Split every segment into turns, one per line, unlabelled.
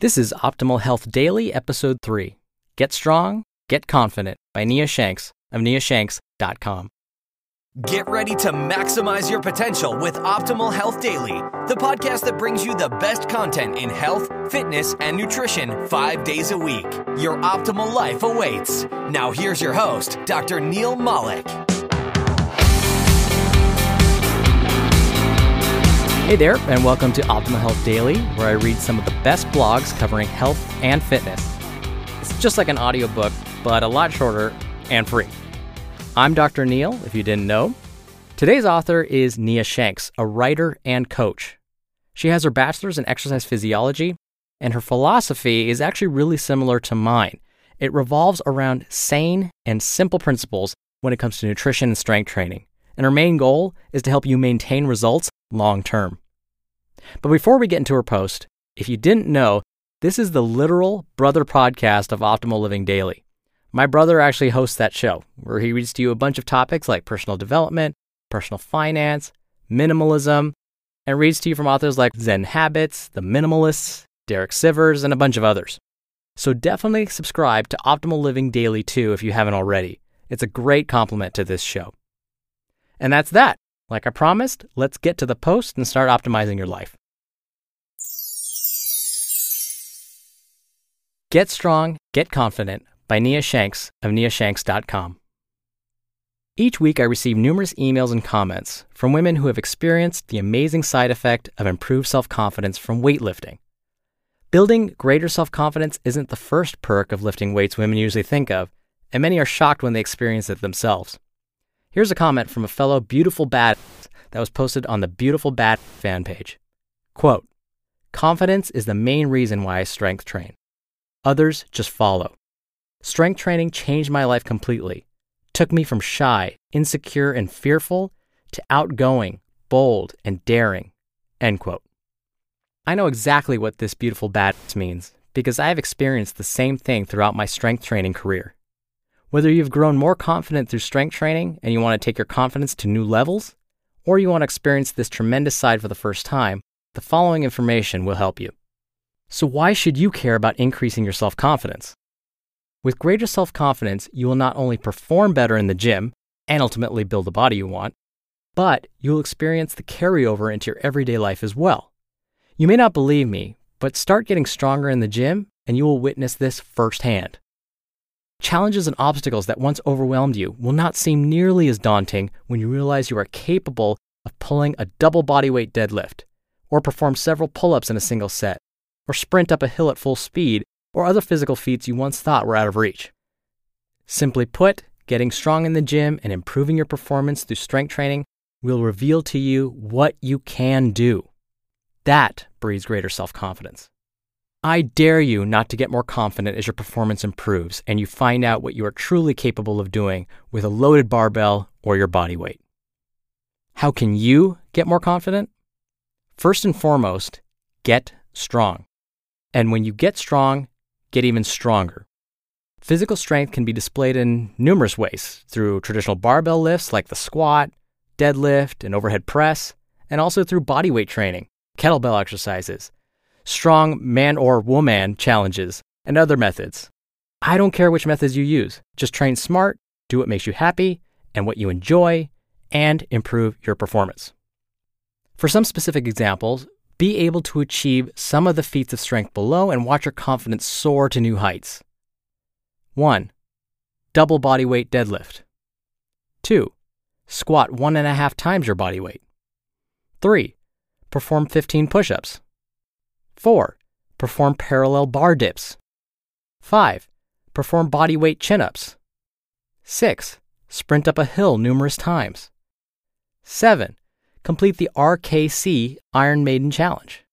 This is Optimal Health Daily, Episode 3 Get Strong, Get Confident by Nia Shanks of niashanks.com.
Get ready to maximize your potential with Optimal Health Daily, the podcast that brings you the best content in health, fitness, and nutrition five days a week. Your optimal life awaits. Now, here's your host, Dr. Neil Malik.
Hey there, and welcome to Optimal Health Daily, where I read some of the best blogs covering health and fitness. It's just like an audiobook, but a lot shorter and free. I'm Dr. Neil, if you didn't know. Today's author is Nia Shanks, a writer and coach. She has her bachelor's in exercise physiology, and her philosophy is actually really similar to mine. It revolves around sane and simple principles when it comes to nutrition and strength training. And her main goal is to help you maintain results long term. But before we get into her post, if you didn't know, this is the literal brother podcast of Optimal Living Daily. My brother actually hosts that show, where he reads to you a bunch of topics like personal development, personal finance, minimalism, and reads to you from authors like Zen Habits, The Minimalists, Derek Sivers, and a bunch of others. So definitely subscribe to Optimal Living Daily too if you haven't already. It's a great complement to this show. And that's that. Like I promised, let's get to the post and start optimizing your life. Get Strong, Get Confident by Nia Shanks of niashanks.com. Each week, I receive numerous emails and comments from women who have experienced the amazing side effect of improved self confidence from weightlifting. Building greater self confidence isn't the first perk of lifting weights women usually think of, and many are shocked when they experience it themselves. Here's a comment from a fellow Beautiful Bad that was posted on the Beautiful Bad fan page. Quote, Confidence is the main reason why I strength train. Others just follow. Strength training changed my life completely. Took me from shy, insecure, and fearful to outgoing, bold, and daring. End quote. I know exactly what this beautiful badass means because I have experienced the same thing throughout my strength training career. Whether you've grown more confident through strength training and you want to take your confidence to new levels, or you want to experience this tremendous side for the first time, the following information will help you. So, why should you care about increasing your self confidence? With greater self confidence, you will not only perform better in the gym and ultimately build the body you want, but you will experience the carryover into your everyday life as well. You may not believe me, but start getting stronger in the gym and you will witness this firsthand. Challenges and obstacles that once overwhelmed you will not seem nearly as daunting when you realize you are capable of pulling a double bodyweight deadlift, or perform several pull ups in a single set, or sprint up a hill at full speed, or other physical feats you once thought were out of reach. Simply put, getting strong in the gym and improving your performance through strength training will reveal to you what you can do. That breeds greater self confidence. I dare you not to get more confident as your performance improves and you find out what you are truly capable of doing with a loaded barbell or your body weight. How can you get more confident? First and foremost, get strong. And when you get strong, get even stronger. Physical strength can be displayed in numerous ways through traditional barbell lifts like the squat, deadlift, and overhead press, and also through bodyweight training, kettlebell exercises, strong man or woman challenges, and other methods. I don't care which methods you use. Just train smart, do what makes you happy and what you enjoy, and improve your performance. For some specific examples, be able to achieve some of the feats of strength below and watch your confidence soar to new heights. 1. Double body weight deadlift. 2. Squat one and a half times your body weight. 3. Perform 15 push ups. 4. Perform parallel bar dips. 5. Perform body weight chin ups. 6. Sprint up a hill numerous times. 7. Complete the RKC Iron Maiden Challenge.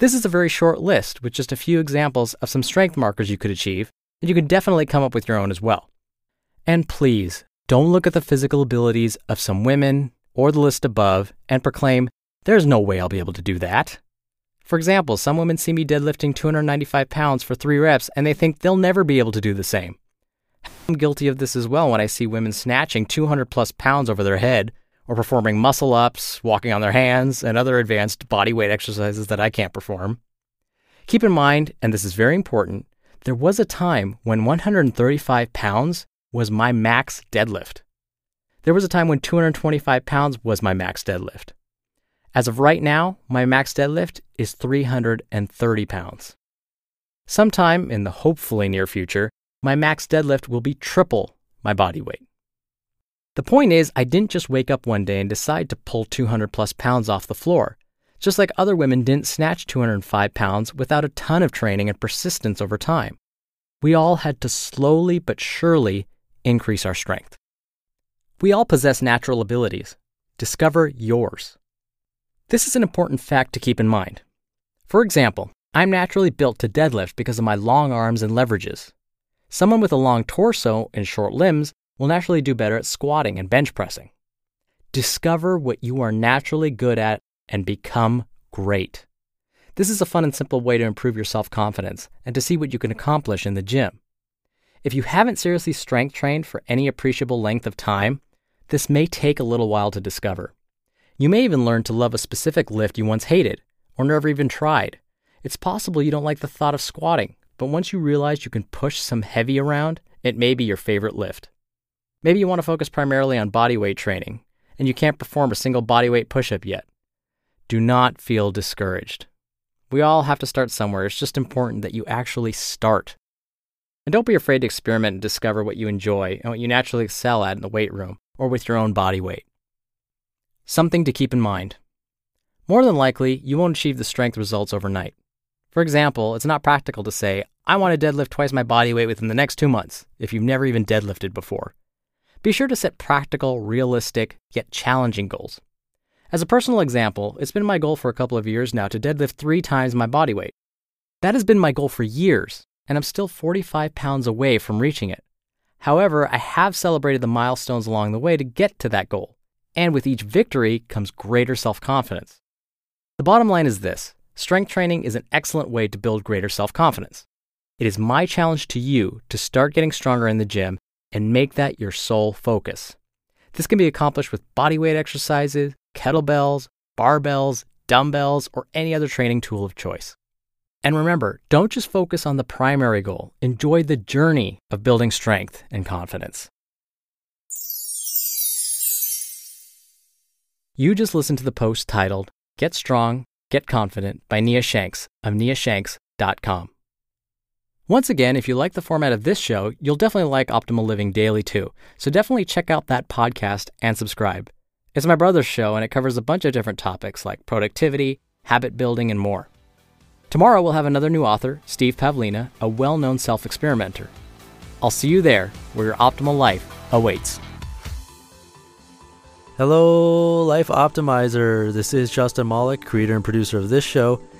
This is a very short list with just a few examples of some strength markers you could achieve, and you can definitely come up with your own as well. And please, don't look at the physical abilities of some women or the list above and proclaim, there's no way I'll be able to do that. For example, some women see me deadlifting 295 pounds for three reps and they think they'll never be able to do the same. I'm guilty of this as well when I see women snatching 200 plus pounds over their head or performing muscle ups, walking on their hands, and other advanced body weight exercises that I can't perform. Keep in mind, and this is very important, there was a time when 135 pounds was my max deadlift. There was a time when 225 pounds was my max deadlift. As of right now, my max deadlift is 330 pounds. Sometime in the hopefully near future, my max deadlift will be triple my body weight. The point is, I didn't just wake up one day and decide to pull 200 plus pounds off the floor, just like other women didn't snatch 205 pounds without a ton of training and persistence over time. We all had to slowly but surely increase our strength. We all possess natural abilities. Discover yours. This is an important fact to keep in mind. For example, I'm naturally built to deadlift because of my long arms and leverages. Someone with a long torso and short limbs will naturally do better at squatting and bench pressing. Discover what you are naturally good at and become great. This is a fun and simple way to improve your self confidence and to see what you can accomplish in the gym. If you haven't seriously strength trained for any appreciable length of time, this may take a little while to discover. You may even learn to love a specific lift you once hated or never even tried. It's possible you don't like the thought of squatting, but once you realize you can push some heavy around, it may be your favorite lift. Maybe you want to focus primarily on body weight training, and you can't perform a single body weight push up yet. Do not feel discouraged. We all have to start somewhere. It's just important that you actually start. And don't be afraid to experiment and discover what you enjoy and what you naturally excel at in the weight room or with your own body weight. Something to keep in mind. More than likely, you won't achieve the strength results overnight. For example, it's not practical to say, I want to deadlift twice my body weight within the next two months if you've never even deadlifted before. Be sure to set practical, realistic, yet challenging goals. As a personal example, it's been my goal for a couple of years now to deadlift three times my body weight. That has been my goal for years, and I'm still 45 pounds away from reaching it. However, I have celebrated the milestones along the way to get to that goal, and with each victory comes greater self confidence. The bottom line is this strength training is an excellent way to build greater self confidence. It is my challenge to you to start getting stronger in the gym and make that your sole focus. This can be accomplished with bodyweight exercises, kettlebells, barbells, dumbbells, or any other training tool of choice. And remember, don't just focus on the primary goal, enjoy the journey of building strength and confidence. You just listened to the post titled Get Strong, Get Confident by Nia Shanks of niashanks.com. Once again, if you like the format of this show, you'll definitely like Optimal Living Daily too. So definitely check out that podcast and subscribe. It's my brother's show and it covers a bunch of different topics like productivity, habit building, and more. Tomorrow we'll have another new author, Steve Pavlina, a well known self experimenter. I'll see you there where your optimal life awaits.
Hello, Life Optimizer. This is Justin Malik, creator and producer of this show